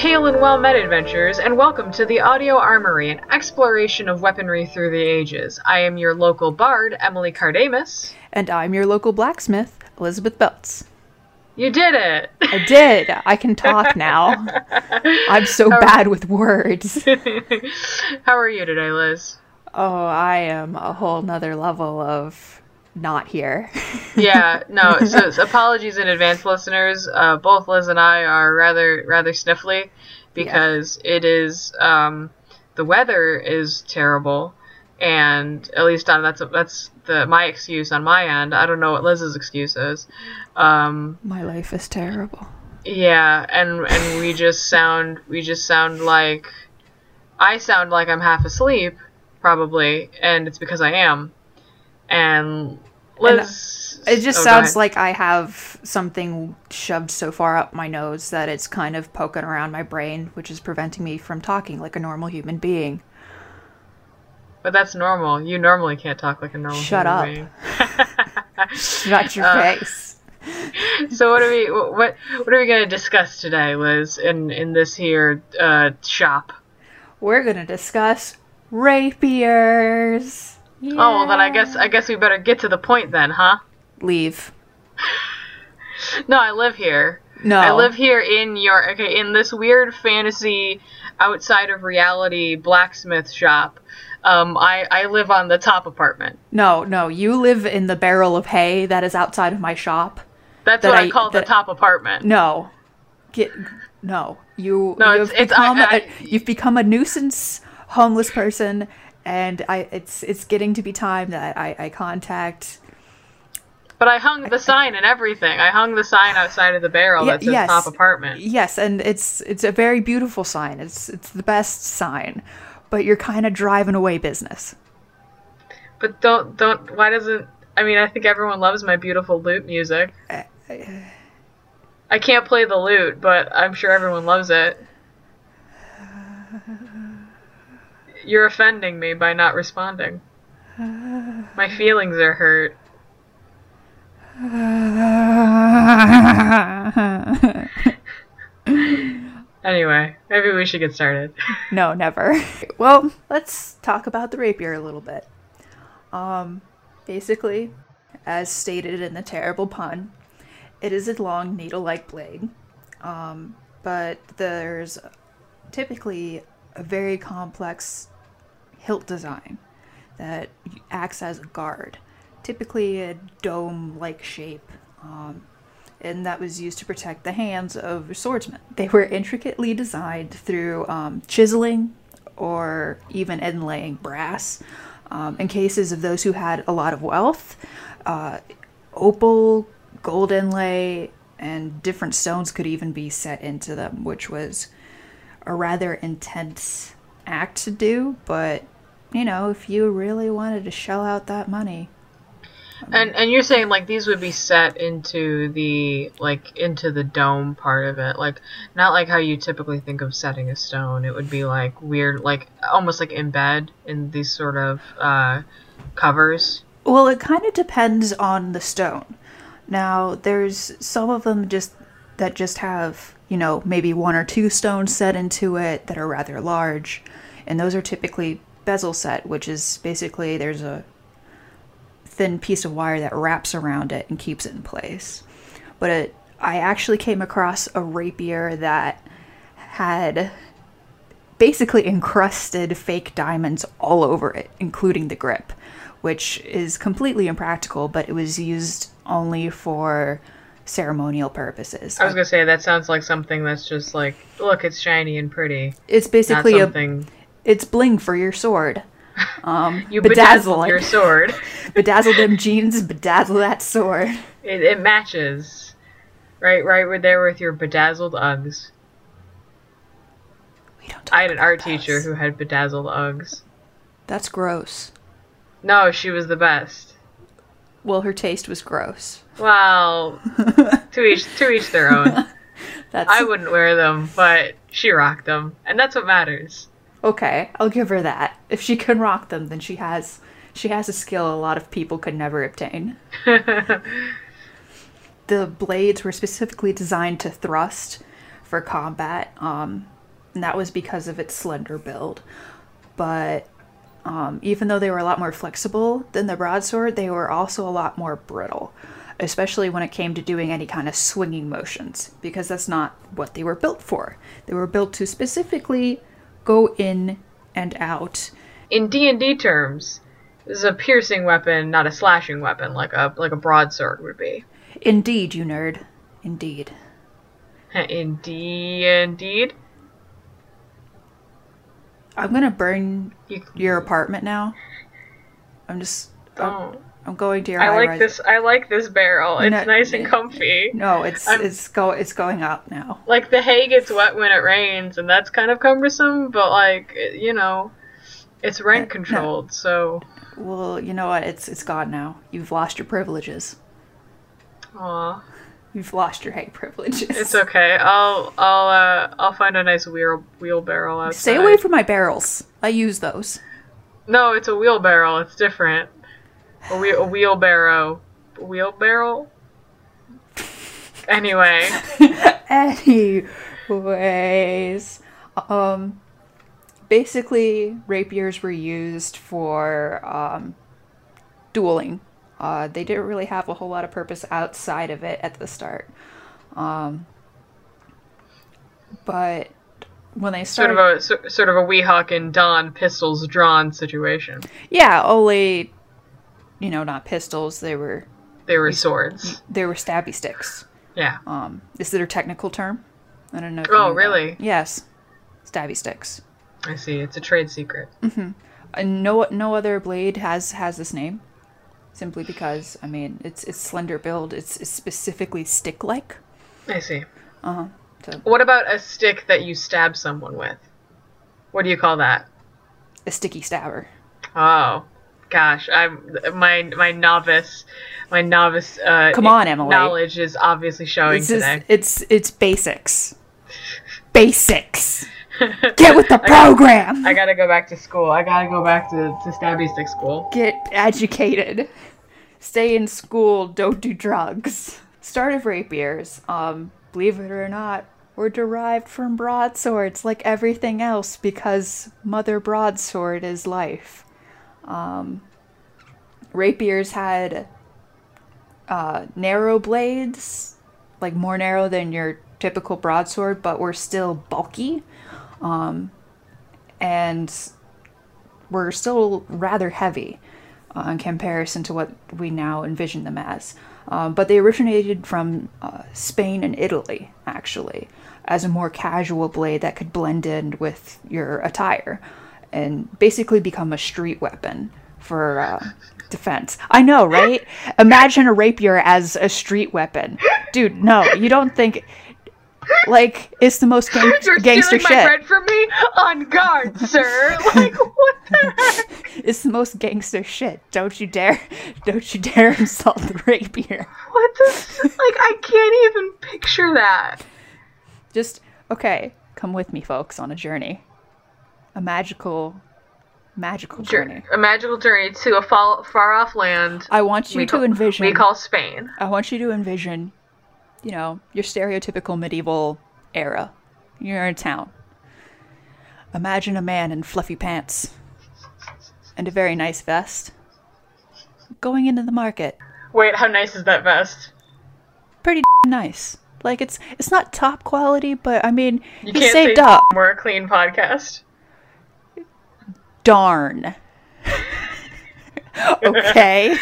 Hail and well met, adventurers, and welcome to the Audio Armory, an exploration of weaponry through the ages. I am your local bard, Emily Kardamis. And I'm your local blacksmith, Elizabeth Beltz. You did it! I did! I can talk now. I'm so bad with words. How are you today, Liz? Oh, I am a whole nother level of not here. yeah, no. So, apologies in advance, listeners. Uh, both Liz and I are rather rather sniffly because yeah. it is um, the weather is terrible, and at least on that's that's the my excuse on my end. I don't know what Liz's excuse is. Um, my life is terrible. Yeah, and and we just sound we just sound like I sound like I'm half asleep probably, and it's because I am. And Liz. And it just oh, sounds like I have something shoved so far up my nose that it's kind of poking around my brain, which is preventing me from talking like a normal human being. But that's normal. You normally can't talk like a normal Shut human up. Shut your uh, face. so what are we what what are we going to discuss today, Liz, in in this here uh, shop? We're going to discuss rapiers. Yeah. Oh, well, then I guess I guess we better get to the point then, huh? Leave. no, I live here. No. I live here in your okay, in this weird fantasy outside of reality blacksmith shop. Um, I, I live on the top apartment. No, no, you live in the barrel of hay that is outside of my shop. That's that what I, I call that, the top apartment. No, get no. You no, you've it's, become I, I, a, you've become a nuisance homeless person and I it's it's getting to be time that I, I contact. But I hung the sign and everything. I hung the sign outside of the barrel yeah, that says yes, top apartment. Yes, and it's it's a very beautiful sign. It's it's the best sign, but you're kind of driving away business. But don't don't. Why doesn't? I mean, I think everyone loves my beautiful lute music. Uh, uh, I can't play the lute, but I'm sure everyone loves it. You're offending me by not responding. My feelings are hurt. anyway, maybe we should get started. no, never. Well, let's talk about the rapier a little bit. Um, basically, as stated in the terrible pun, it is a long needle-like blade. Um, but there's typically a very complex hilt design that acts as a guard, typically a dome like shape. Um, and that was used to protect the hands of swordsmen. They were intricately designed through um, chiseling or even inlaying brass. Um, in cases of those who had a lot of wealth, uh, opal, gold inlay, and different stones could even be set into them, which was a rather intense act to do, but you know, if you really wanted to shell out that money. And and you're saying like these would be set into the like into the dome part of it, like not like how you typically think of setting a stone. It would be like weird, like almost like embed in these sort of uh, covers. Well, it kind of depends on the stone. Now, there's some of them just that just have you know maybe one or two stones set into it that are rather large, and those are typically bezel set, which is basically there's a thin piece of wire that wraps around it and keeps it in place. But it, I actually came across a rapier that had basically encrusted fake diamonds all over it, including the grip, which is completely impractical, but it was used only for ceremonial purposes. I was gonna say that sounds like something that's just like, look, it's shiny and pretty. It's basically something... a it's bling for your sword. Um, you bedazzle, your sword. bedazzle them jeans, bedazzle that sword. It, it matches. Right, right, we're there with your bedazzled Uggs. We don't. I had an art teacher who had bedazzled Uggs. That's gross. No, she was the best. Well, her taste was gross. Well, to each to each their own. That's... I wouldn't wear them, but she rocked them, and that's what matters. Okay, I'll give her that. If she can rock them, then she has she has a skill a lot of people could never obtain. the blades were specifically designed to thrust for combat, um, and that was because of its slender build. But um, even though they were a lot more flexible than the broadsword, they were also a lot more brittle, especially when it came to doing any kind of swinging motions, because that's not what they were built for. They were built to specifically go in and out. In D and D terms, this is a piercing weapon, not a slashing weapon, like a like a broadsword would be. Indeed, you nerd. Indeed. Indeed, indeed. I'm gonna burn You, your apartment now. I'm just. I'm, oh, I'm going to your. I like this. I like this barrel. It's No, nice and comfy. No, it's I'm- it's go it's going up now. Like the hay gets wet when it rains, and that's kind of cumbersome. But like you know, it's rent controlled, so. Well, you know what? It's it's gone now. You've lost your privileges. Aw. You've lost your hay privileges. It's okay. I'll I'll uh I'll find a nice wheel wheelbarrow outside. Stay away from my barrels. I use those. No, it's a wheelbarrow. It's different. A, wheel, a wheelbarrow. Wheelbarrow. Anyway, Anyways, um, basically, rapiers were used for um, dueling. Uh, they didn't really have a whole lot of purpose outside of it at the start. Um, but when they sort of a so- sort of a Weehawk and dawn pistols drawn situation. yeah, only you know, not pistols. They were They were swords. they were stabby sticks. Yeah. Um, is there a technical term? I don't know. Oh, that. really? Yes, stabby sticks. I see. It's a trade secret. Uh, no, no other blade has has this name. Simply because, I mean, it's it's slender build. It's, it's specifically stick like. I see. Uh huh. So What about a stick that you stab someone with? What do you call that? a sticky stabber. Oh, gosh, I'm my my novice, my novice. Uh, Come on, Emily. Knowledge is obviously showing today. it's it's basics. Basics. Get with the program. I gotta go back to school. I gotta go back to, to stabby stick school. Get educated. Stay in school. Don't do drugs. Start of rapiers. Um, believe it or not, were derived from broadswords, like everything else, because Mother Broadsword is life. Um, rapiers had uh, narrow blades, like more narrow than your typical broadsword, but were still bulky. Um, and were still rather heavy uh, in comparison to what we now envision them as. Um, but they originated from uh, Spain and Italy, actually, as a more casual blade that could blend in with your attire and basically become a street weapon for uh, defense. I know, right? Imagine a rapier as a street weapon. Dude, no, you don't think. Like, it's the most gang- You're gangster stealing my bread from me? On guard, sir. Like what the heck? It's the most gangster shit. Don't you dare, don't you dare insult the rapier. What the? Like I can't even picture that. Just okay, come with me, folks, on a journey. A magical, magical journey. A magical journey to a far, far off land. I want you to call- envision. We call Spain. I want you to envision, you know, your stereotypical medieval era. You're in a town. Imagine a man in fluffy pants and a very nice vest going into the market. Wait, how nice is that vest? Pretty nice. Like it's it's not top quality, but I mean, You he can't saved say up. we're a clean podcast. Darn. okay.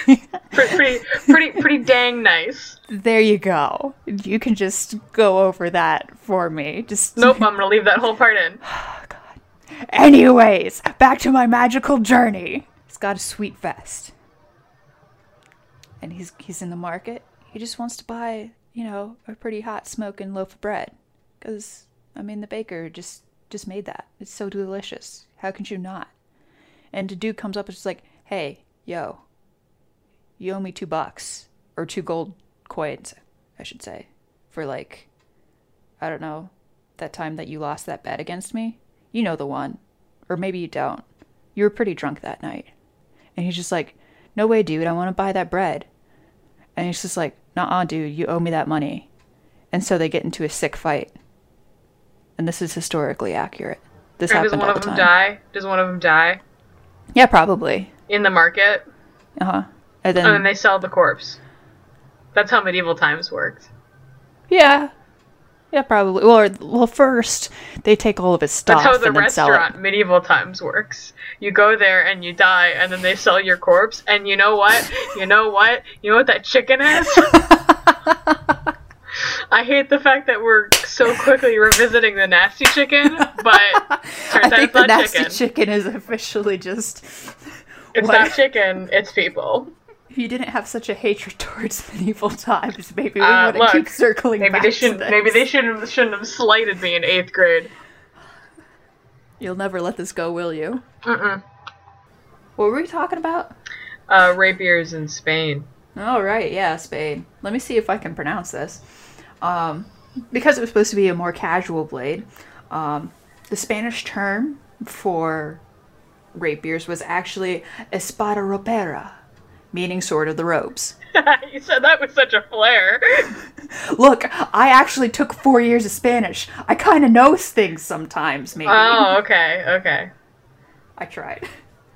Pretty, pretty, pretty, dang nice. there you go. You can just go over that for me. Just Nope, I'm gonna leave that whole part in. Oh, God. Anyways, back to my magical journey. He's got a sweet vest. And he's he's in the market. He just wants to buy, you know, a pretty hot smoking loaf of bread. Cuz I mean the baker just just made that. It's so delicious. How can you not? And the dude comes up and is like, "Hey, yo. You owe me 2 bucks or 2 gold coins, I should say, for like I don't know, that time that you lost that bet against me. You know the one. Or maybe you don't. You were pretty drunk that night. And he's just like, No way, dude, I want to buy that bread. And he's just like, Nah, dude, you owe me that money. And so they get into a sick fight. and this is historically accurate. This does happened one all of the them time. die? Does one of them die Yeah, probably. in the market? Uh huh. And then, And then they sell the corpse. That's how medieval times worked. yeah, yeah, probably. Well, or, well, first they take all of his stuff That's how the restaurant medieval times works. You go there and you die, and then they sell your corpse. And you know what? You know what? You know what that chicken is? I hate the fact that we're so quickly revisiting the nasty chicken, but turns I out think the nasty chicken. chicken is officially just. it's what? not chicken. It's people. If you didn't have such a hatred towards medieval times, maybe we Uh, wouldn't keep circling Maybe back. they shouldn't. this. Maybe they shouldn't shouldn't have slighted me in eighth grade. You'll never let this go, will you? Mm-mm. What were we talking about? Uh, rapiers in Spain. Oh right, yeah, Spain. Let me see if I can pronounce this. Um, because it was supposed to be a more casual blade, um, the Spanish term for rapiers was actually espada ropera, meaning sword of the robes. you said that with such a flair. Look, I actually took four years of Spanish. I kind of know things sometimes, maybe. Oh, okay, okay. I tried.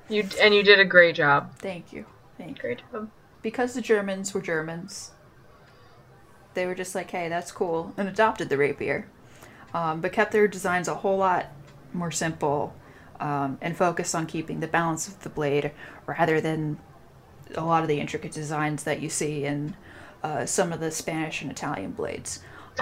You and you did a great job. Thank you. Thank you. Great job. because the Germans were Germans, they were just like, hey, that's cool, and adopted the rapier, um, but kept their designs a whole lot more simple um, and focused on keeping the balance of the blade rather than a lot of the intricate designs that you see in uh, some of the Spanish and Italian blades.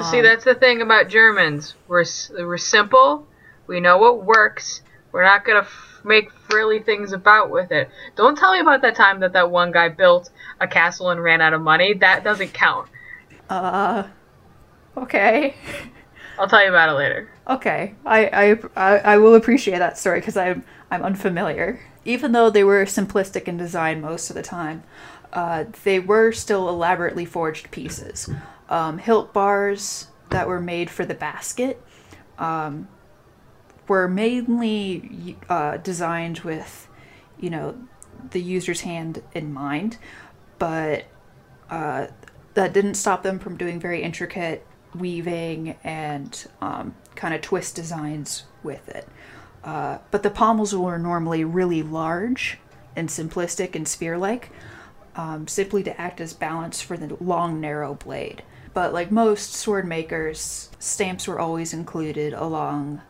See, Um, that's the thing about Germans. We're we're simple. We know what works. We're not gonna f- make frilly things about with it. Don't tell me about that time that that one guy built a castle and ran out of money. That doesn't count. Uh, okay. I'll tell you about it later. Okay, I I, I, will appreciate that story because I'm I'm unfamiliar. Even though they were simplistic in design most of the time, uh, they were still elaborately forged pieces. Um, hilt bars that were made for the basket um, were mainly uh, designed with, you know, the user's hand in mind, but uh, that didn't stop them from doing very intricate weaving and um, kind of twist designs with it. Uh, but the pommels were normally really large and simplistic and spear like, um, simply to act as balance for the long, narrow blade. But like most sword makers, stamps were always included along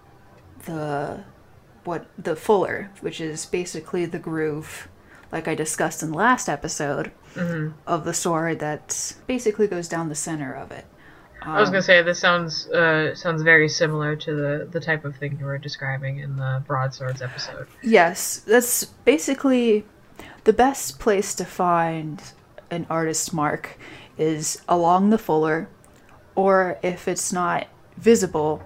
the what the fuller, which is basically the groove, like I discussed in the last episode, of the sword that basically goes down the center of it. I was gonna say this sounds uh, sounds very similar to the the type of thing you were describing in the broadswords episode. Yes, that's basically the best place to find an artist's mark is along the fuller, or if it's not visible,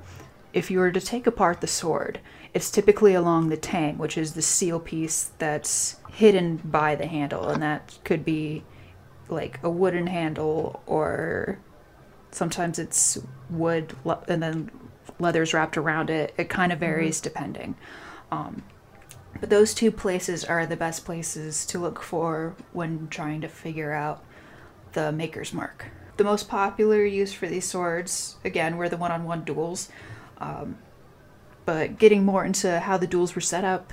if you were to take apart the sword, it's typically along the tang, which is the seal piece that's hidden by the handle, and that could be like a wooden handle or sometimes it's wood le- and then leather's wrapped around it. It kind of varies depending. Um, but those two places are the best places to look for when trying to figure out the maker's mark. The most popular use for these swords, again, were the one on one duels. Um, but getting more into how the duels were set up,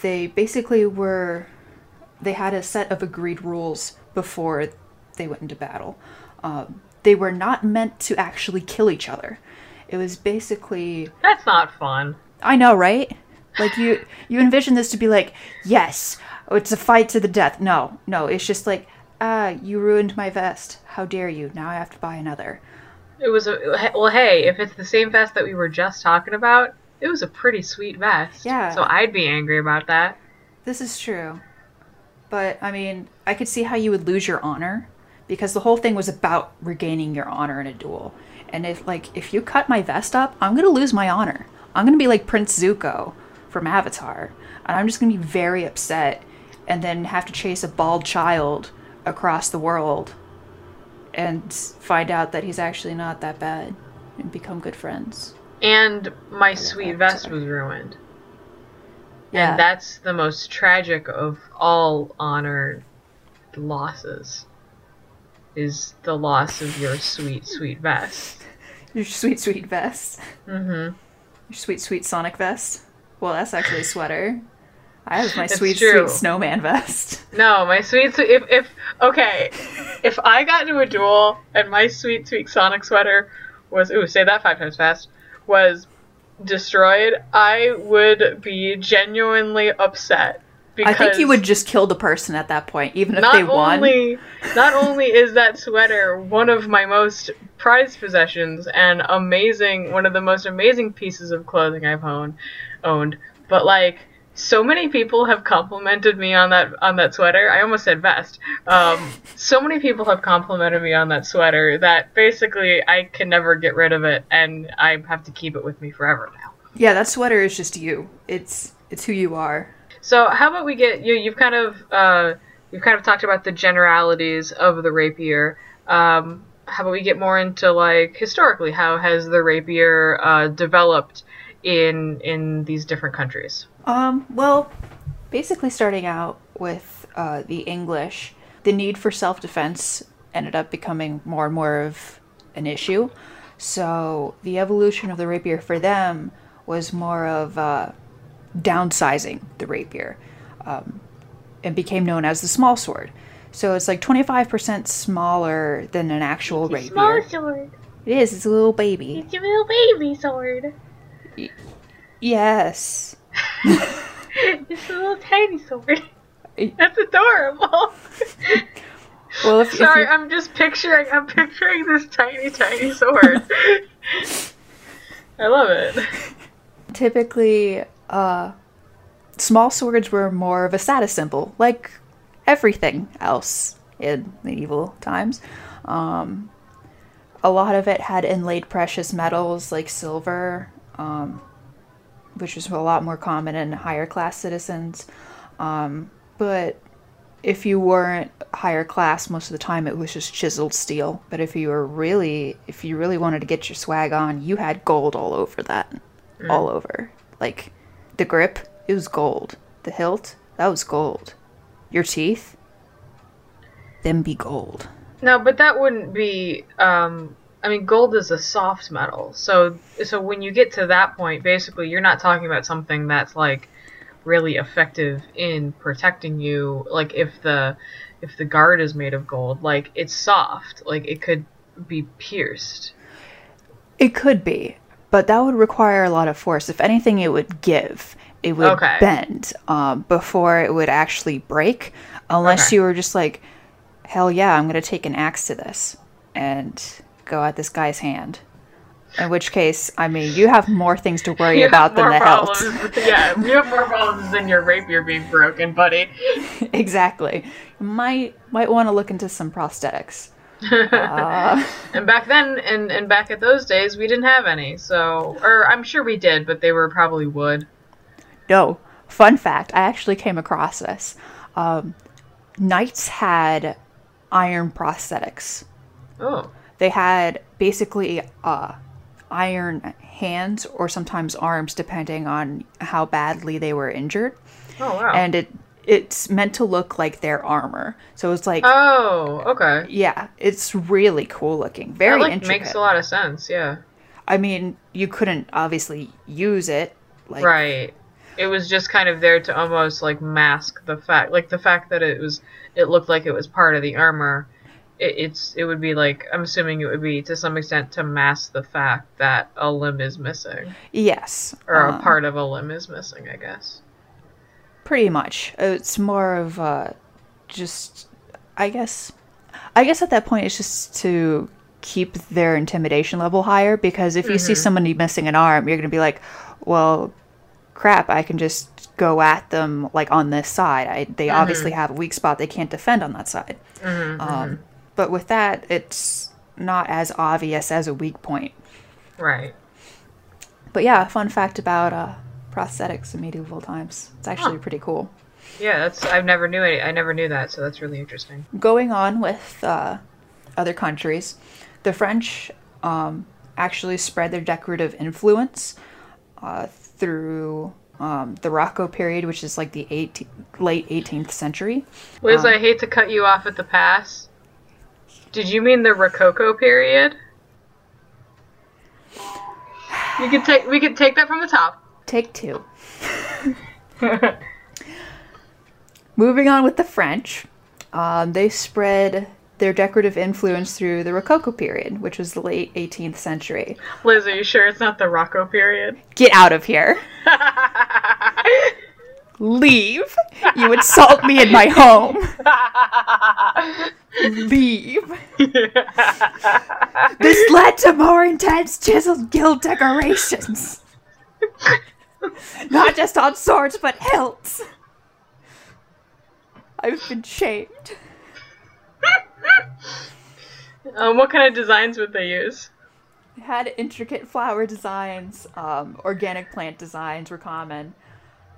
they basically were. They had a set of agreed rules before they went into battle. Um, they were not meant to actually kill each other. It was basically That's not fun. I know, right? Like you you envision this to be like, yes, it's a fight to the death. No, no, it's just like, ah, you ruined my vest. How dare you? Now I have to buy another. It was a well. Hey, if it's the same vest that we were just talking about, it was a pretty sweet vest. Yeah. So I'd be angry about that. This is true. But I mean, I could see how you would lose your honor because the whole thing was about regaining your honor in a duel. And if like if you cut my vest up, I'm going to lose my honor. I'm going to be like Prince Zuko from Avatar, and I'm just going to be very upset and then have to chase a bald child across the world and find out that he's actually not that bad and become good friends. And my sweet vest was ruined. Yeah. And that's the most tragic of all honor losses. Is the loss of your sweet, sweet vest. Your sweet, sweet vest. Mm-hmm. Your sweet, sweet Sonic vest. Well, that's actually a sweater. I have my It's sweet, true. sweet snowman vest. No, my sweet sweet. If, if okay, if I got into a duel and my sweet sweet Sonic sweater was ooh say that five times fast was destroyed, I would be genuinely upset. Because I think you would just kill the person at that point, even if they won. only not only is that sweater one of my most prized possessions and amazing one of the most amazing pieces of clothing I've owned owned, but like so many people have complimented me on that on that sweater. I almost said vest. Um, so many people have complimented me on that sweater that basically I can never get rid of it, and I have to keep it with me forever now. Yeah, that sweater is just you. It's it's who you are. So how about we get you? You've kind of uh, you've kind of talked about the generalities of the rapier. Um, how about we get more into like historically? How has the rapier uh, developed in in these different countries? Um, well, basically starting out with uh, the English, the need for self defense ended up becoming more and more of an issue. So the evolution of the rapier for them was more of uh, downsizing the rapier um, and became known as the small sword. So it's like 25% smaller than an actual rapier. Small sword. It is, it's a little baby. It's a little baby sword. Yes. It's a little tiny sword. That's adorable. Well, if, if Sorry, you- I'm just picturing. I'm picturing this tiny, tiny sword. I love it. typically uh small swords were more of a status symbol like everything else in medieval times um a lot of it had inlaid precious metals like silver um which was a lot more common in higher class citizens. Um but if you weren't higher class most of the time it was just chiseled steel. But if you were really if you really wanted to get your swag on you had gold all over that all over. Like the grip it was gold. The hilt that was gold. Your teeth them be gold. No, but that wouldn't be. Um, I mean, gold is a soft metal, so so when you get to that point, basically, you're not talking about something that's like really effective in protecting you. Like if the if the guard is made of gold, like it's soft, like it could be pierced. it could be but that would require a lot of force if anything it would give it would Okay. bend um, before it would actually break unless Okay. you were just like hell yeah i'm gonna take an axe to this and go at this guy's hand in which case i mean you have more things to worry You about than the problems. yeah, you have more problems than your rapier being broken, buddy. exactly. You might might want to look into some prosthetics. Uh, And back then, and, and back at those days, we didn't have any. So, or I'm sure we did, but they were probably wood. no, fun fact. I actually came across this. Um, knights had iron prosthetics. Oh, They had basically uh, iron hands or sometimes arms, depending on how badly they were injured, oh wow. and it it's meant to look like their armor. So it's like. oh, okay. yeah, it's really cool looking. Very that like intricate. makes a lot of sense. Yeah. I mean, you couldn't obviously use it. Like, Right. It was just kind of there to almost like mask the fact, like the fact that it was, it looked like it was part of the armor. It, it's, it would be like, I'm assuming it would be to some extent to mask the fact that a limb is missing, Yes. or uh, a part of a limb is missing. I guess. Pretty much. It's more of uh, just, I guess, I guess at that point it's just to keep their intimidation level higher because if you see somebody missing an arm, you're going to be like, well, crap, I can just go at them like on this side. I, they obviously have a weak spot. They can't defend on that side. Um, but with that, it's not as obvious as a weak point. Right. But yeah, fun fact about uh, prosthetics in medieval times. It's actually pretty cool. Yeah, that's I've never knew any, I never knew that, so that's really interesting. Going on with uh, other countries, the French um, actually spread their decorative influence uh, through um, the Rocco period, which is like the 18, late 18th century. Liz, I hate to cut you off at the pass. Did you mean the Rococo period? We could take we could take that from the top. Take two. Moving on with the French, um, they spread their decorative influence through the Rococo period, which was the late 18th century. Liz, are you sure it's not the Rocco period? Get out of here. Leave. You insult me in my home. Leave. this led to more intense chiseled gilt decorations. Not just on swords, but hilts. I've been shamed. Um, what kind of designs would they use? Had intricate flower designs, um, organic plant designs were common,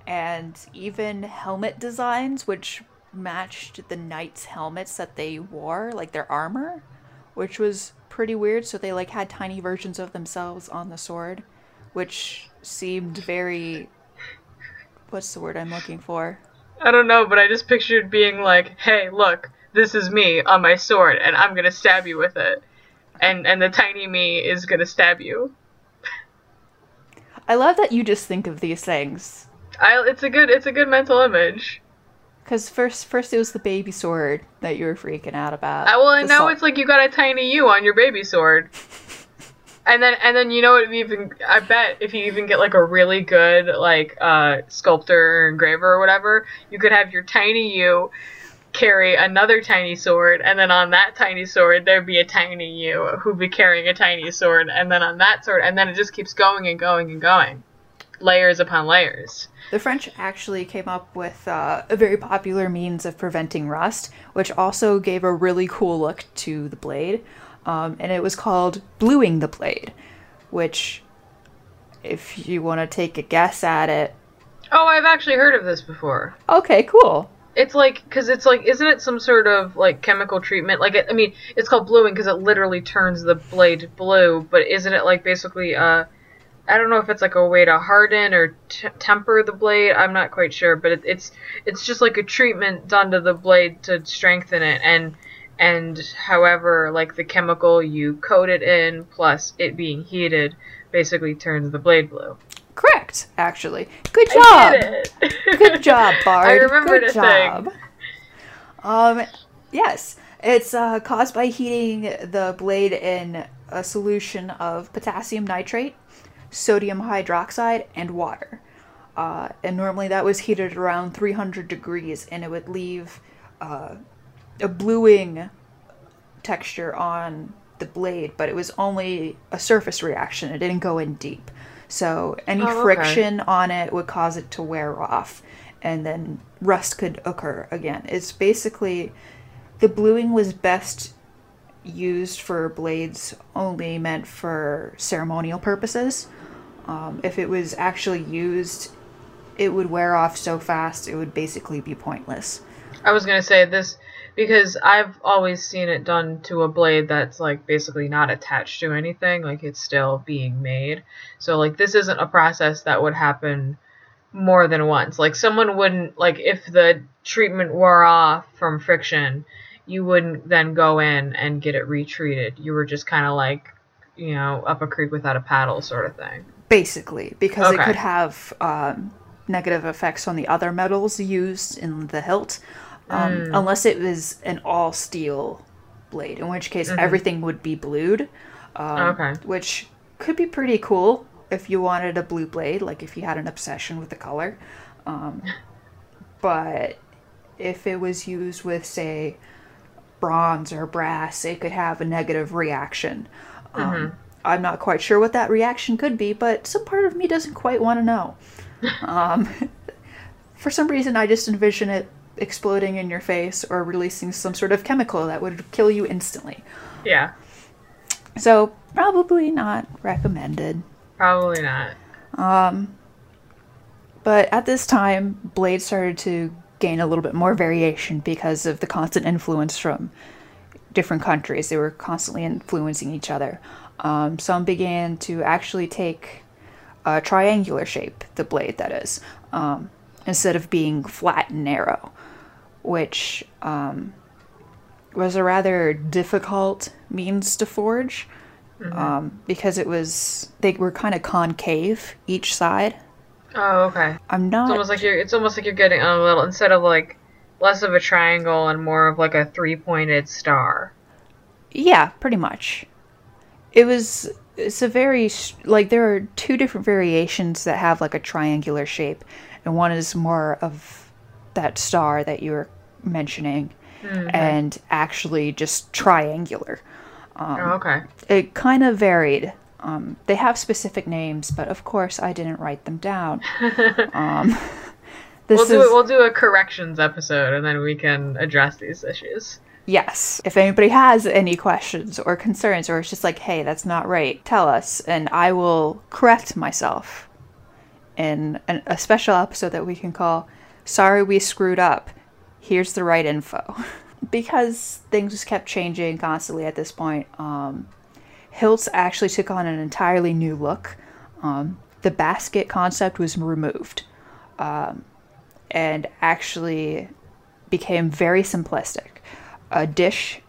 and even helmet designs, which matched the knights' helmets that they wore, like their armor, which was pretty weird. So they like had tiny versions of themselves on the sword, which seemed very. What's the word I'm looking for? I don't know, but I just pictured being like, "Hey, look, this is me on my sword, and I'm gonna stab you with it," and and the tiny me is gonna stab you. I love that you just think of these things. I it's a good it's a good mental image. Cause first, first it was the baby sword that you were freaking out about. Uh, well, and now salt- it's like you got a tiny you on your baby sword. And then, and then you know what? Even I bet if you even get like a really good like uh, sculptor or engraver or whatever, you could have your tiny you carry another tiny sword, and then on that tiny sword there'd be a tiny you who'd be carrying a tiny sword, and then on that sword, and then it just keeps going and going and going, layers upon layers. The French actually came up with uh, a very popular means of preventing rust, which also gave a really cool look to the blade. Um, and it was called bluing the blade, which, if you want to take a guess at it, Oh, I've actually heard of this before. okay, cool. It's like because it's like isn't it some sort of like chemical treatment? Like it, I mean, it's called bluing because it literally turns the blade blue. But isn't it like basically uh, I don't know if it's like a way to harden or t- temper the blade. I'm not quite sure, but it, it's it's just like a treatment done to the blade to strengthen it and and however like the chemical you coat it in plus it being heated basically turns the blade blue. Correct, actually. Good job. Good job, Bard. I remembered Good a thing. job. Um, yes, it's uh, caused by heating the blade in a solution of potassium nitrate, sodium hydroxide, and water. Uh, and normally that was heated around 300 degrees, and it would leave uh, a bluing texture on the blade, but it was only a surface reaction. It didn't go in deep. So any Oh, okay. friction on it would cause it to wear off, and then rust could occur again. It's basically the bluing was best used for blades only meant for ceremonial purposes. Um, if it was actually used, it would wear off so fast it would basically be pointless. I was gonna say this because I've always seen it done to a blade that's like basically not attached to anything, like it's still being made. So like this isn't a process that would happen more than once. Like someone wouldn't like if the treatment wore off from friction, you wouldn't then go in and get it retreated. You were just kind of like, you know, up a creek without a paddle sort of thing. Basically, because it could have um, negative effects on the other metals used in the hilt, um, unless it was an all steel blade, in which case everything would be blued. Um, Okay. Which could be pretty cool if you wanted a blue blade, like if you had an obsession with the color. Um, but if it was used with, say, bronze or brass, it could have a negative reaction. Um, I'm not quite sure what that reaction could be, but some part of me doesn't quite want to know. um, for some reason, I just envision it exploding in your face or releasing some sort of chemical that would kill you instantly. Yeah, So, probably not recommended. probably not. But at this time, blades started to gain a little bit more variation because of the constant influence from different countries. They were constantly influencing each other. Um, some began to actually take a triangular shape, the blade that is, um, instead of being flat and narrow, which um, was a rather difficult means to forge um, because it was they were kind of concave each side. Oh, okay. I'm not. It's almost like you're. It's almost like you're getting a little instead of like less of a triangle and more of like a three-pointed star. Yeah, pretty much. It was. It's a very like there are two different variations that have like a triangular shape, and one is more of that star that you were mentioning, and actually just triangular. oh, okay. It kind of varied. Um, they have specific names, but of course I didn't write them down. um, this We'll do is. We'll do a corrections episode, and then we can address these issues. Yes. If anybody has any questions or concerns, or it's just like, hey, that's not right, tell us, and I will correct myself in an, a special episode that we can call Sorry We Screwed Up. Here's the right info. because things just kept changing constantly at this point, um, Hilts actually took on an entirely new look. Um, the basket concept was removed um, and actually became very simplistic. A dish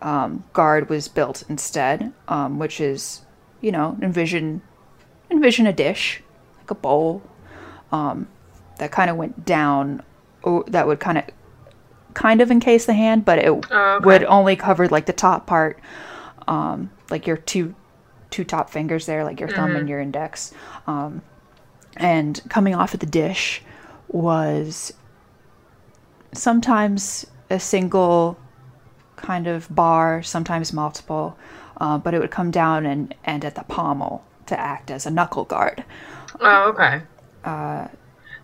um, guard was built instead, um, which is, you know, envision envision a dish like a bowl um, that kind of went down. That would kind of kind of encase the hand, but it Oh, okay. would only cover like the top part, um, like your two two top fingers there, like your thumb and your index. Um, and coming off of the dish was sometimes a single kind of bar, sometimes multiple, uh, but it would come down and end at the pommel to act as a knuckle guard. Oh, okay. Uh,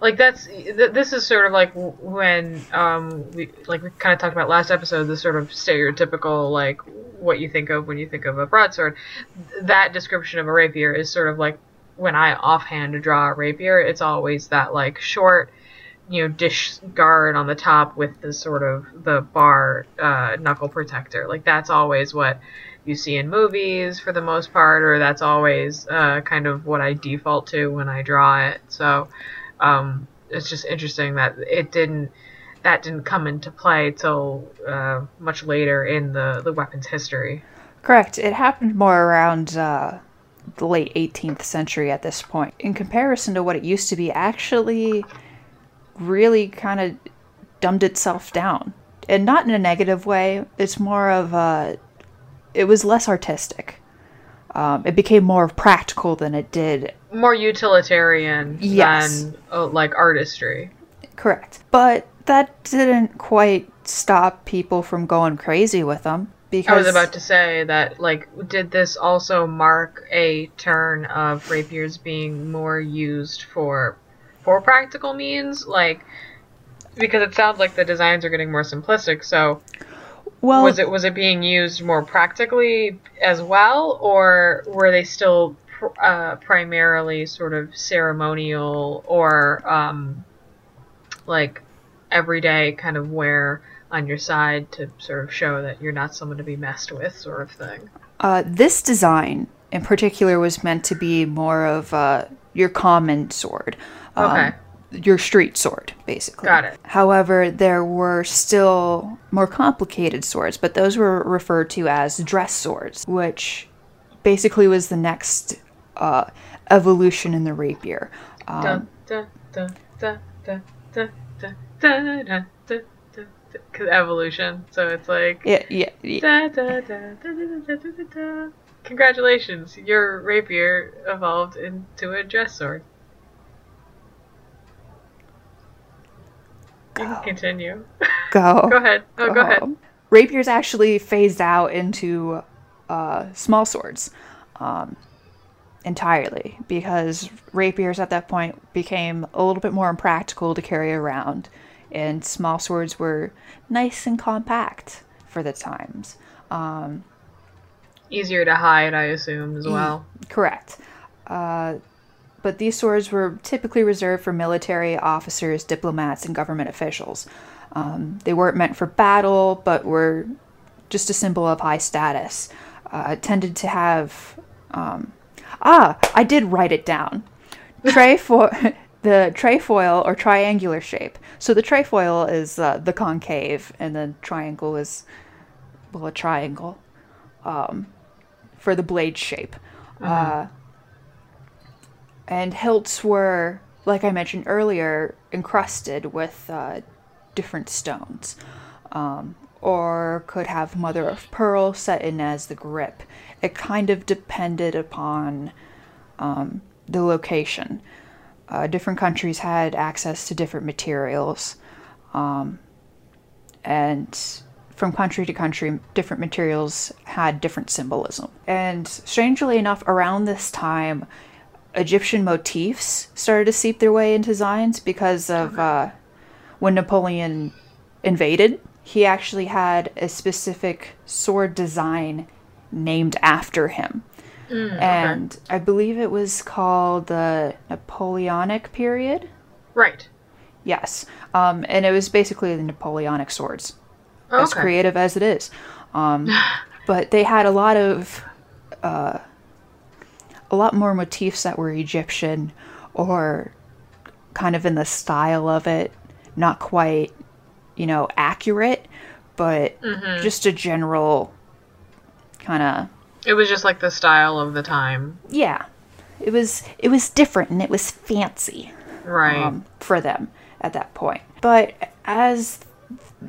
like that's th- this is sort of like when um we like we kind of talked about last episode the sort of stereotypical like what you think of when you think of a broadsword. That description of a rapier is sort of like when I offhand draw a rapier, it's always that like short, you know, dish guard on the top with the sort of the bar uh, knuckle protector. Like that's always what you see in movies for the most part, or that's always uh, kind of what I default to when I draw it. So um, it's just interesting that it didn't that didn't come into play till uh, much later in the the weapon's history. Correct. It happened more around uh, the late 18th century at this point. In comparison to what it used to be, actually really kind of dumbed itself down. And not in a negative way. It's more of a. It was less artistic. Um, it became more practical than it did. More utilitarian Yes. than uh, like artistry. Correct. But that didn't quite stop people from going crazy with them. Because I was about to say that, like, did this also mark a turn of rapiers being more used for for practical means? Like, because it sounds like the designs are getting more simplistic. So, well, was it was it being used more practically as well, or were they still pr- uh, primarily sort of ceremonial or um, like everyday kind of wear on your side to sort of show that you're not someone to be messed with, sort of thing? Uh, this design in particular was meant to be more of uh, your common sword. Um, okay your street sword, basically. Got it. However, there were still more complicated swords, but those were referred to as dress swords, which basically was the next uh, evolution in the rapier. Um, evolution, so it's like yeah, yeah. yeah. Da, da, da, Congratulations, your rapier evolved into a dress sword. You can continue. Go. go ahead. Oh, go ahead. Um, rapiers actually phased out into uh, small swords um, entirely because rapiers at that point became a little bit more impractical to carry around, and small swords were nice and compact for the times. Um, Easier to hide, I assume, as well. Correct. Uh, but these swords were typically reserved for military officers, diplomats, and government officials. Um, they weren't meant for battle, but were just a symbol of high status. Uh, tended to have. Um, ah, I did write it down. Trefoil, the trefoil or triangular shape. So the trefoil is uh, the concave, and the triangle is, well, a triangle for the blade shape. Uh, and hilts were, like I mentioned earlier, encrusted with uh, different stones, um, or could have mother of pearl set in as the grip. It kind of depended upon um, the location. Uh, different countries had access to different materials, um, and from country to country, different materials had different symbolism. And strangely enough, around this time, Egyptian motifs started to seep their way into designs because of uh, when Napoleon invaded. He actually had a specific sword design named after him. and I believe it was called the Napoleonic period. Right. Yes. Um, and it was basically the Napoleonic swords, as creative as it is. Um, but they had a lot of, uh, a lot more motifs that were Egyptian or kind of in the style of it. Not quite, you know, accurate, but Mm-hmm. just a general kind of It was just like the style of the time. yeah. It was it was different and it was fancy. Right. um, for them at that point. But as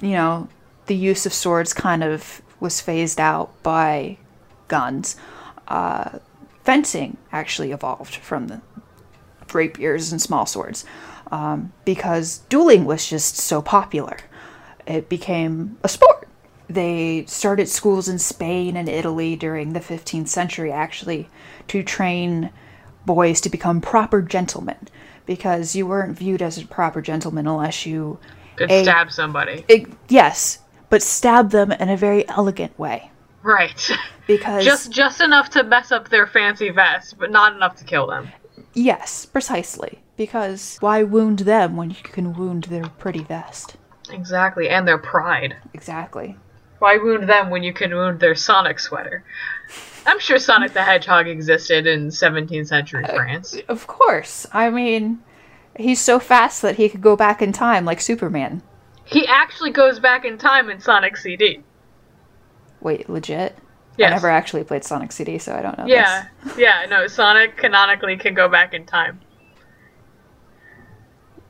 you know, the use of swords kind of was phased out by guns. Uh, fencing actually evolved from the rapiers and small swords um, because dueling was just so popular. It became a sport. They started schools in Spain and Italy during the 15th century, actually, to train boys to become proper gentlemen because you weren't viewed as a proper gentleman unless you. Did a- stab somebody. it- yes, but stab them in a very elegant way Right. because. just just enough to mess up their fancy vest, but not enough to kill them. Yes, precisely. Because why wound them when you can wound their pretty vest? Exactly, and their pride. Exactly. Why wound them when you can wound their Sonic sweater? I'm sure Sonic the Hedgehog existed in 17th century uh, France. Of course. I mean, he's so fast that he could go back in time like Superman. He actually goes back in time in Sonic CD. Wait, legit? Yes. I never actually played Sonic CD, so I don't know Yeah, yeah, no, Sonic canonically can go back in time.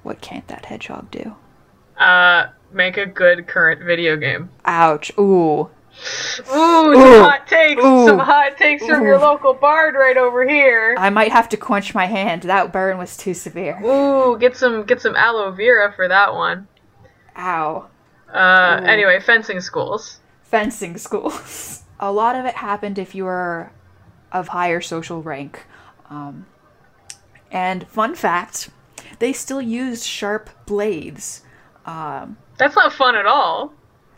What can't that hedgehog do? Uh, make a good current video game. Ouch. Ooh. Ooh, some Ooh. hot takes! Ooh. Some hot takes from your local bard right over here. I might have to quench my hand. That burn was too severe. Ooh, get some get some aloe vera for that one. Ow. Uh, Ooh. anyway, fencing schools. Fencing schools. A lot of it happened if you were of higher social rank. Um, and fun fact, they still used sharp blades. Um, That's not fun at all.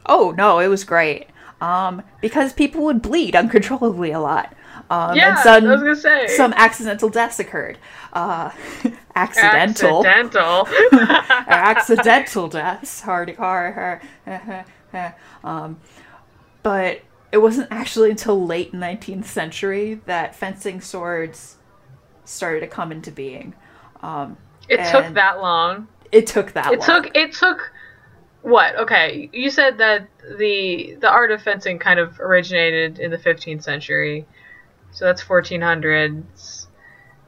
oh no, it was great. Um, because people would bleed uncontrollably a lot. Um, Yeah, and some, I was gonna say. some accidental deaths occurred. Uh, accidental. Accidental. accidental deaths. Hard, hard, hard. um, but it wasn't actually until late 19th century that fencing swords started to come into being. Um, it took that long. it took that It long. took it took what? Okay, you said that the the art of fencing kind of originated in the 15th century. So that's 1400s.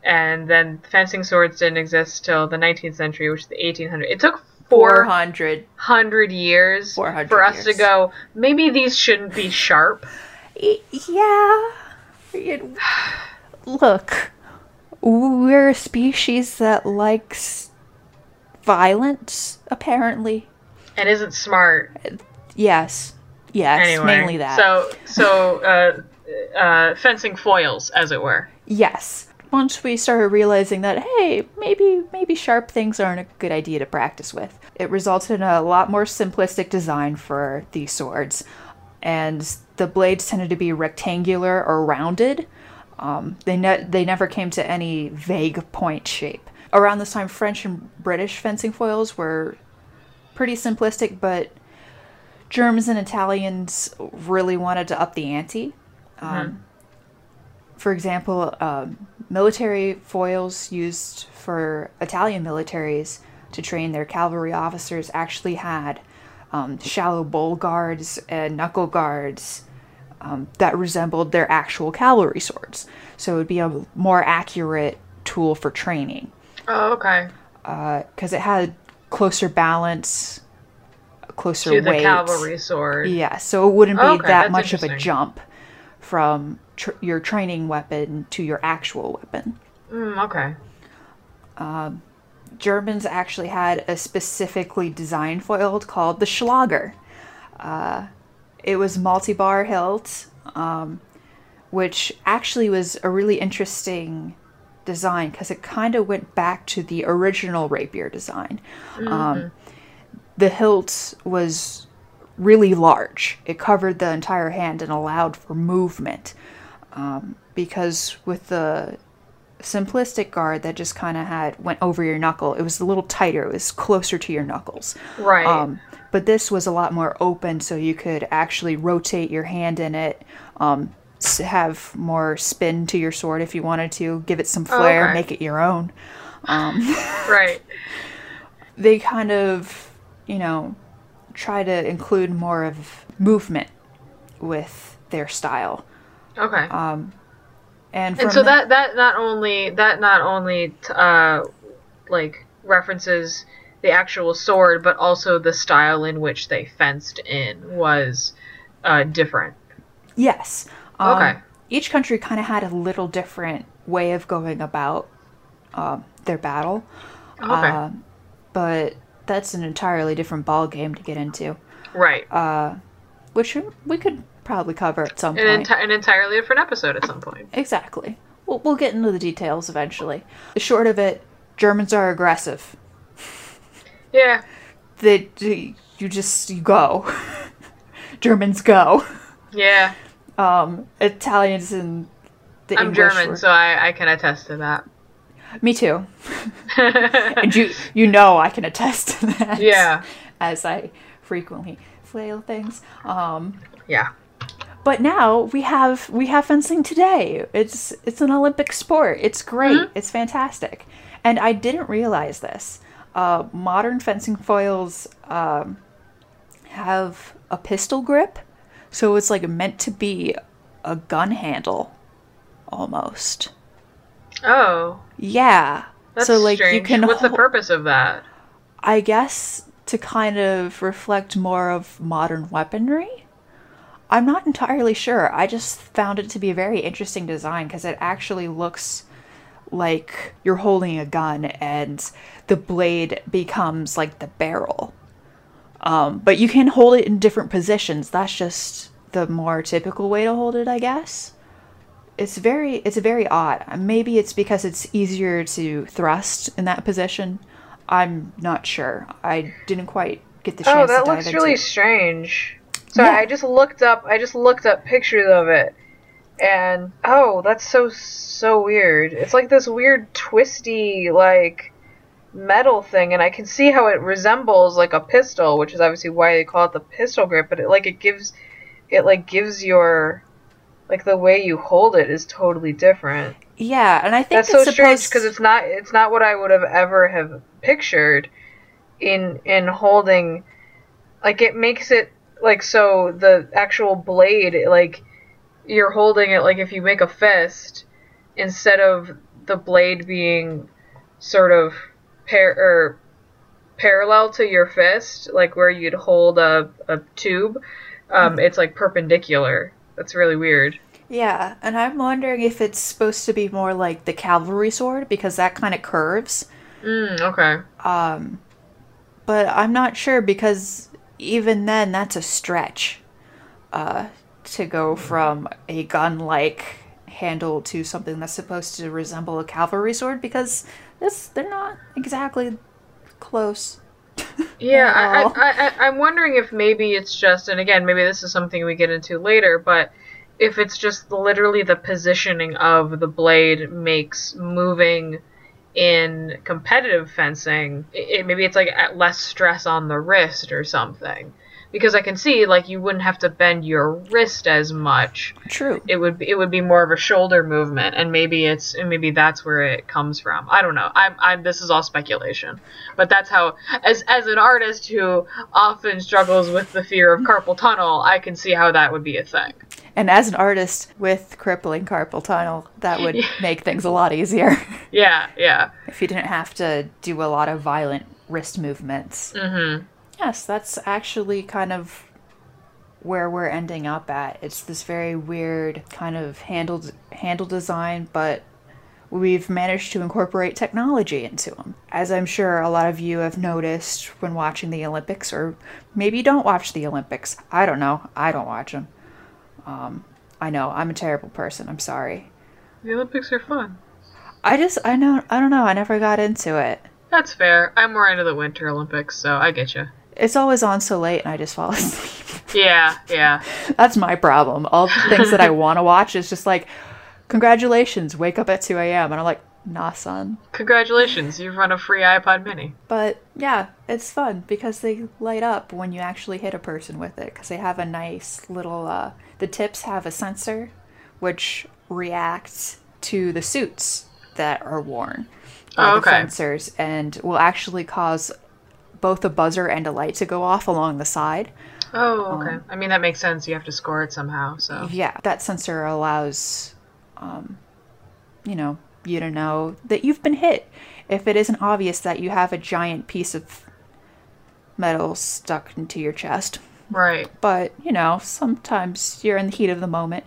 And then fencing swords didn't exist till the 19th century, which is the 1800s. It took 400 400. years 400 for us to go, maybe these shouldn't be sharp. Yeah. It- look, we're a species that likes violence, apparently. And isn't smart. Yes. Yes, Anyway, mainly that. So, so uh, uh, fencing foils, as it were. Yes. Once we started realizing that, hey, maybe maybe sharp things aren't a good idea to practice with, it resulted in a lot more simplistic design for these swords, and the blades tended to be rectangular or rounded. Um, they ne- they never came to any vague point shape. Around this time, French and British fencing foils were pretty simplistic, but Germans and Italians really wanted to up the ante. Um, for example, um, military foils used for Italian militaries to train their cavalry officers actually had um, shallow bowl guards and knuckle guards um, that resembled their actual cavalry swords. So it would be a more accurate tool for training Oh, okay. because it had closer balance, closer To the cavalry sword. Yeah, so it wouldn't be Okay, that that's much of a jump from tr- your training weapon to your actual weapon. Mm, okay. Germans actually had a specifically designed foil called the Schlager. Uh, it was multi-bar hilt, um, which actually was a really interesting design because it kind of went back to the original rapier design. Um, the hilt was really large. It covered the entire hand and allowed for movement. Um, because with the simplistic guard that just kind of had went over your knuckle, it was a little tighter. It was closer to your knuckles. Right. Um, but this was a lot more open, so you could actually rotate your hand in it, um, have more spin to your sword if you wanted to, give it some flair, okay. make it your own. right. They kind of, you know, try to include more of movement with their style. Okay. And, and so that that not only that not only t- uh like references the actual sword, but also the style in which they fenced in was uh different. Yes. Um, Okay. Each country kind of had a little different way of going about um, their battle, Okay. Um, but that's an entirely different ball game to get into, right. Uh, which we could probably cover at some an, point. enti- an entirely different episode at some point. exactly. We'll, we'll get into the details eventually. The short of it, Germans are aggressive. Yeah. They, you just you go. Germans go. Yeah. Um, Italians and the I'm English German, were- so I, I can attest to that. Me too. and you you know I can attest to that. Yeah. As I frequently flail things. Um Yeah. But now we have we have fencing today. It's it's an Olympic sport. It's great. Mm-hmm. It's fantastic. And I didn't realize this. Uh, modern fencing foils um, have a pistol grip, so it's like meant to be a gun handle, almost. Oh. Yeah. That's so like strange. you can What's the purpose of that? I guess to kind of reflect more of modern weaponry. I'm not entirely sure. I just found it to be a very interesting design because it actually looks like you're holding a gun and the blade becomes like the barrel. Um, but you can hold it in different positions. That's just the more typical way to hold it, I guess. It's very it's very odd. Maybe it's because it's easier to thrust in that position. I'm not sure. I didn't quite get the chance to. Oh, that looks really it. strange. Sorry, Yeah. I just looked up. I just looked up pictures of it, and oh, that's so so weird. It's like this weird twisty like metal thing, and I can see how it resembles like a pistol, which is obviously why they call it the pistol grip. But it like it gives it like gives your like the way you hold it is totally different. Yeah, and I think That's so it's strange because it's not it's not what I would have ever have pictured in in holding like it makes it like so the actual blade like you're holding it like if you make a fist instead of the blade being sort of par or parallel to your fist like where you'd hold a, a tube um, it's like perpendicular. That's really weird. Yeah, and I'm wondering if it's supposed to be more like the cavalry sword because that kind of curves. mm, okay. Um But I'm not sure because even then that's a stretch uh, to go from a gun like handle to something that's supposed to resemble a cavalry sword because this they're not exactly close. Yeah, I, I, I, I'm wondering if maybe it's just, and again, maybe this is something we get into later, but if it's just literally the positioning of the blade makes moving in competitive fencing, it, maybe it's like less stress on the wrist or something. Because I can see like you wouldn't have to bend your wrist as much. True. It would be, it would be more of a shoulder movement, and maybe it's and maybe that's where it comes from. I don't know. I'm, I'm this is all speculation, but that's how as as an artist who often struggles with the fear of carpal tunnel, I can see how that would be a thing. And as an artist with crippling carpal tunnel, that would make things a lot easier Yeah, yeah. if you didn't have to do a lot of violent wrist movements. Mm-hmm. Yes, that's actually kind of where we're ending up at. It's this very weird kind of handle handle design, but we've managed to incorporate technology into them. As I'm sure a lot of you have noticed when watching the Olympics, or maybe you don't watch the Olympics. I don't know. I don't watch them. Um, I know I'm a terrible person. I'm sorry. The Olympics are fun. I just I know I don't know. I never got into it. That's fair. I'm more into the Winter Olympics, so I get you. It's always on so late, and I just fall asleep. Yeah, yeah. That's my problem. All the things that I want to watch is just like, congratulations, wake up at 2 a.m. And I'm like, nah, son. Congratulations, you've run a free iPod Mini. But yeah, it's fun because they light up when you actually hit a person with it because they have a nice little, uh, the tips have a sensor which reacts to the suits that are worn Oh, the okay. fencers and will actually cause both a buzzer and a light to go off along the side. Oh, okay. I mean, that makes sense. You have to score it somehow, so. Yeah, that sensor allows, um, you know, you to know that you've been hit. If it isn't obvious that you have a giant piece of metal stuck into your chest. Right. But, you know, sometimes you're in the heat of the moment.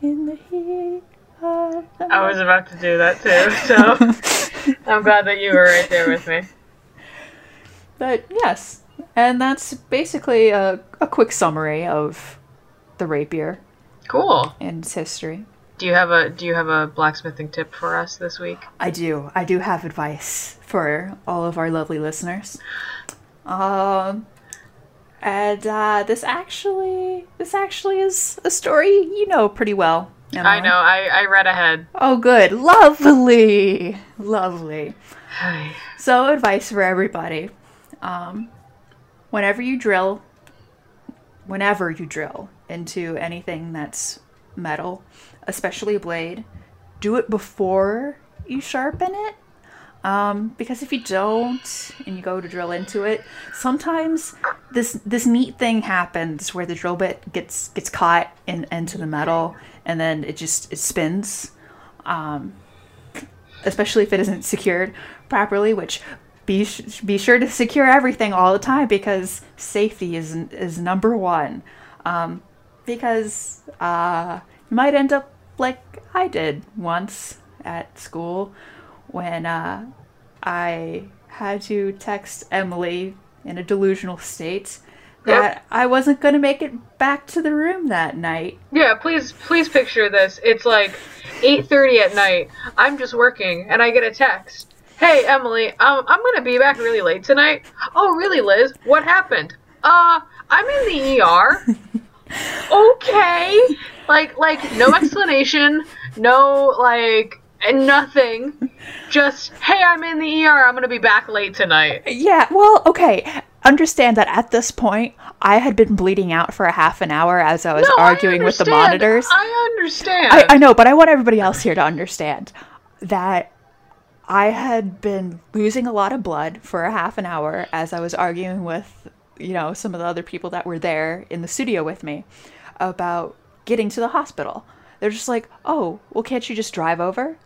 In the heat of the I was about to do that too, so I'm glad that you were right there with me. But yes, and that's basically a, a quick summary of the rapier Cool. and its history. Do you have a Do you have a blacksmithing tip for us this week? I do. I do have advice for all of our lovely listeners. Um, and uh, this actually, this actually is a story you know pretty well. I know. I I read ahead. Oh, good. Lovely. Lovely. So, advice for everybody. Um, whenever you drill, whenever you drill into anything that's metal, especially a blade, do it before you sharpen it. Um, because if you don't and you go to drill into it, sometimes this this neat thing happens where the drill bit gets gets caught in into the metal and then it just it spins especially if it isn't secured properly, which be sh- be sure to secure everything all the time because safety is is number one. Um, because uh, you might end up like I did once at school when uh, I had to text Emily in a delusional state that I wasn't going to make it back to the room that night. Yeah, please please picture this. It's like 8:30 at night. I'm just working and I get a text. Hey Emily, um, I'm gonna be back really late tonight. Oh really, Liz? What happened? Uh, I'm in the ER. okay. Like like no explanation, no like and nothing. Just hey, I'm in the ER. I'm gonna be back late tonight. Yeah, well, okay. Understand that at this point, I had been bleeding out for a half an hour as I was No, I arguing with the monitors. I understand. I, I know, but I want everybody else here to understand that I had been losing a lot of blood for a half an hour as I was arguing with, you know, some of the other people that were there in the studio with me about getting to the hospital. They're just like, oh, well, can't you just drive over?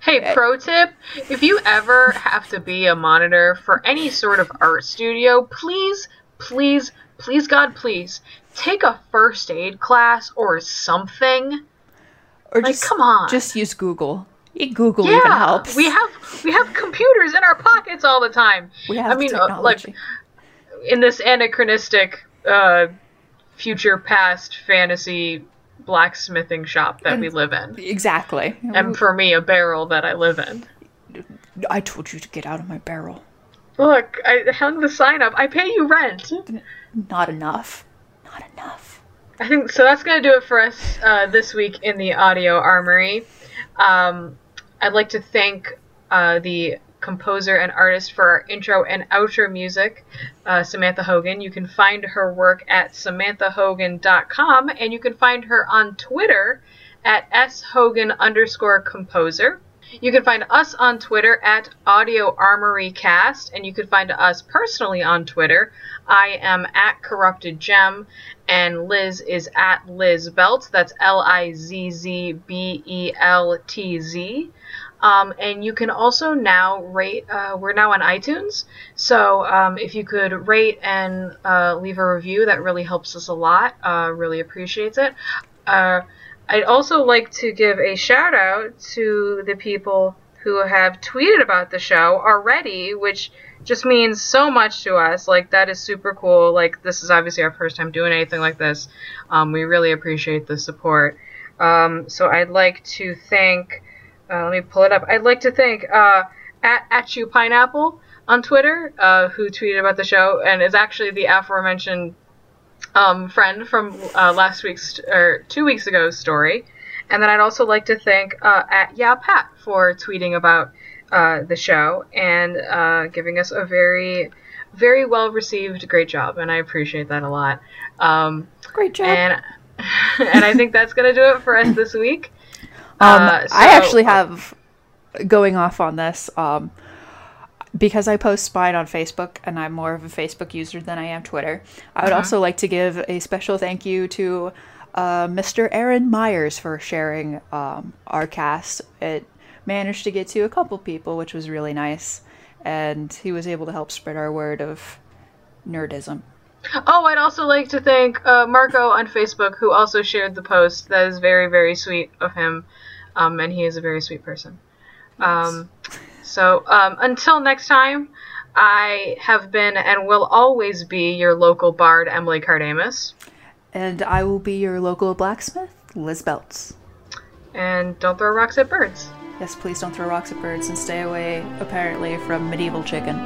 Hey, eh. pro tip if you ever have to be a monitor for any sort of art studio, please, please, please, God, please, take a first aid class or something. Or Like, just come on. just use Google. Yeah, Google even helps. we have we have computers in our pockets all the time. We have I mean, uh, like technology. in this anachronistic, uh, future past fantasy blacksmithing shop that we live in, exactly. and for me, a barrel that I live in. I told you to get out of my barrel. Look, I hung the sign up. I pay you rent. Not enough. Not enough. I think so. That's gonna do it for us uh, this week in the audio armory. Um, I'd like to thank uh, the composer and artist for our intro and outro music, uh, Samantha Hogan. You can find her work at samanthahogan.com, and you can find her on Twitter at shogan underscore composer. You can find us on Twitter at Audio Armory Cast, and you can find us personally on Twitter. I am at Corrupted Gem, and Liz is at Liz Belt. That's L I Z Z B E L T Z. Um, and you can also now rate, uh, we're now on iTunes. So um, if you could rate and uh, leave a review, that really helps us a lot. Uh, really appreciates it. I'd also like to give a shout out to the people who have tweeted about the show already, which just means so much to us. Like, that is super cool. Like, this is obviously our first time doing anything like this. Um, we really appreciate the support. Um, so I'd like to thank, uh, let me pull it up. I'd like to thank uh, at, at you pineapple on Twitter, uh, who tweeted about the show and is actually the aforementioned um, friend from uh, last week's or two weeks ago's story. And then I'd also like to thank uh, at Yeah Pat for tweeting about uh, the show and uh, giving us a very, very well received great job, and I appreciate that a lot. Um, Great job. and and I think that's gonna do it for us this week. Um, Uh, so- I actually have going off on this um, because I post mine on Facebook and I'm more of a Facebook user than I am Twitter. I would also like to give a special thank you to uh, Mr. Aaron Myers for sharing um, our cast. It managed to get to a couple people, which was really nice, and he was able to help spread our word of nerdism. Oh, I'd also like to thank uh, Marco on Facebook, who also shared the post. That is very, very sweet of him, um, and he is a very sweet person. Um, so um, until next time, I have been and will always be your local bard, Emily Kardamis. And I will be your local blacksmith, Liz Beltz. And don't throw rocks at birds. Yes, please don't throw rocks at birds and stay away, apparently, from medieval chicken.